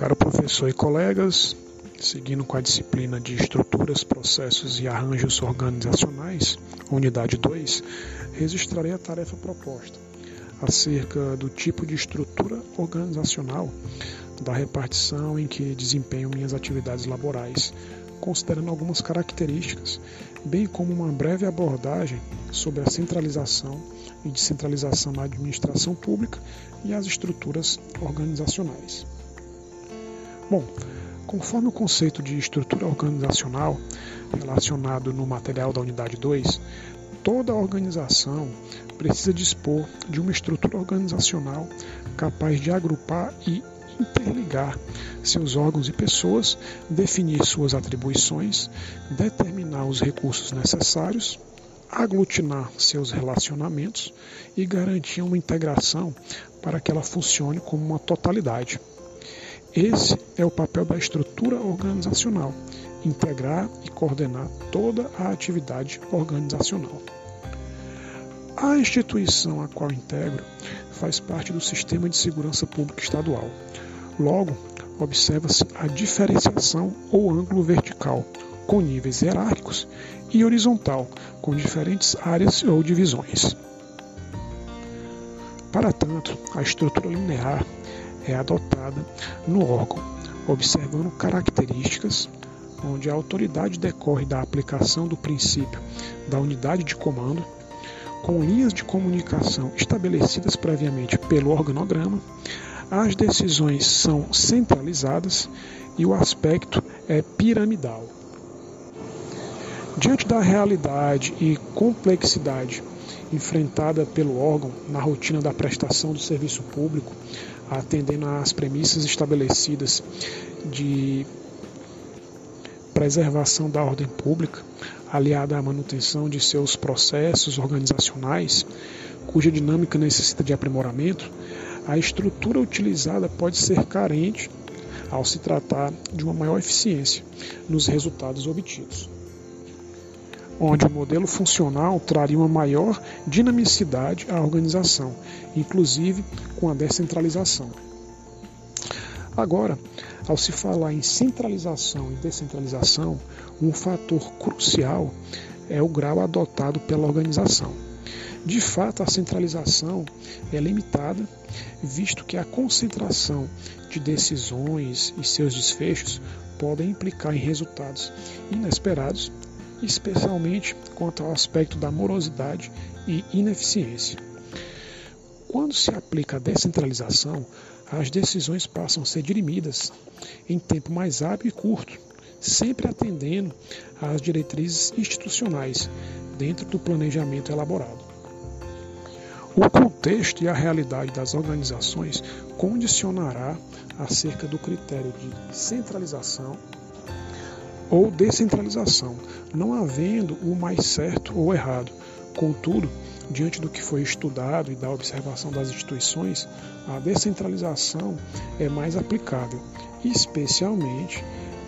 Caro professor e colegas, seguindo com a disciplina de Estruturas, Processos e Arranjos Organizacionais, unidade 2, registrarei a tarefa proposta acerca do tipo de estrutura organizacional da repartição em que desempenho minhas atividades laborais, considerando algumas características, bem como uma breve abordagem sobre a centralização e descentralização na administração pública e as estruturas organizacionais. Bom, conforme o conceito de estrutura organizacional relacionado no material da unidade 2, toda organização precisa dispor de uma estrutura organizacional capaz de agrupar e interligar seus órgãos e pessoas, definir suas atribuições, determinar os recursos necessários, aglutinar seus relacionamentos e garantir uma integração para que ela funcione como uma totalidade. Esse é o papel da estrutura organizacional: integrar e coordenar toda a atividade organizacional. A instituição a qual integro faz parte do Sistema de Segurança Pública Estadual. Logo, observa-se a diferenciação ou ângulo vertical, com níveis hierárquicos, e horizontal, com diferentes áreas ou divisões. Para tanto, a estrutura linear é adotada no órgão, observando características onde a autoridade decorre da aplicação do princípio da unidade de comando, com linhas de comunicação estabelecidas previamente pelo organograma, as decisões são centralizadas e o aspecto é piramidal. Diante da realidade e complexidade enfrentada pelo órgão na rotina da prestação do serviço público, atendendo às premissas estabelecidas de preservação da ordem pública, aliada à manutenção de seus processos organizacionais, cuja dinâmica necessita de aprimoramento, a estrutura utilizada pode ser carente ao se tratar de uma maior eficiência nos resultados obtidos onde o modelo funcional traria uma maior dinamicidade à organização, inclusive com a descentralização. Agora, ao se falar em centralização e descentralização, um fator crucial é o grau adotado pela organização. De fato, a centralização é limitada, visto que a concentração de decisões e seus desfechos podem implicar em resultados inesperados especialmente quanto ao aspecto da morosidade e ineficiência. Quando se aplica a descentralização, as decisões passam a ser dirimidas em tempo mais hábil e curto, sempre atendendo às diretrizes institucionais dentro do planejamento elaborado. O contexto e a realidade das organizações condicionará acerca do critério de centralização ou descentralização, não havendo o mais certo ou errado. Contudo, diante do que foi estudado e da observação das instituições, a descentralização é mais aplicável, especialmente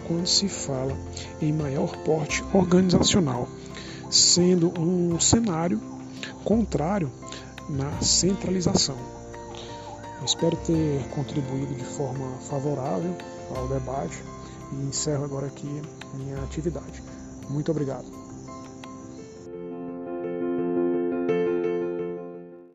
quando se fala em maior porte organizacional, sendo um cenário contrário na centralização. espero ter contribuído de forma favorável ao debate e encerro agora aqui minha atividade. Muito obrigado.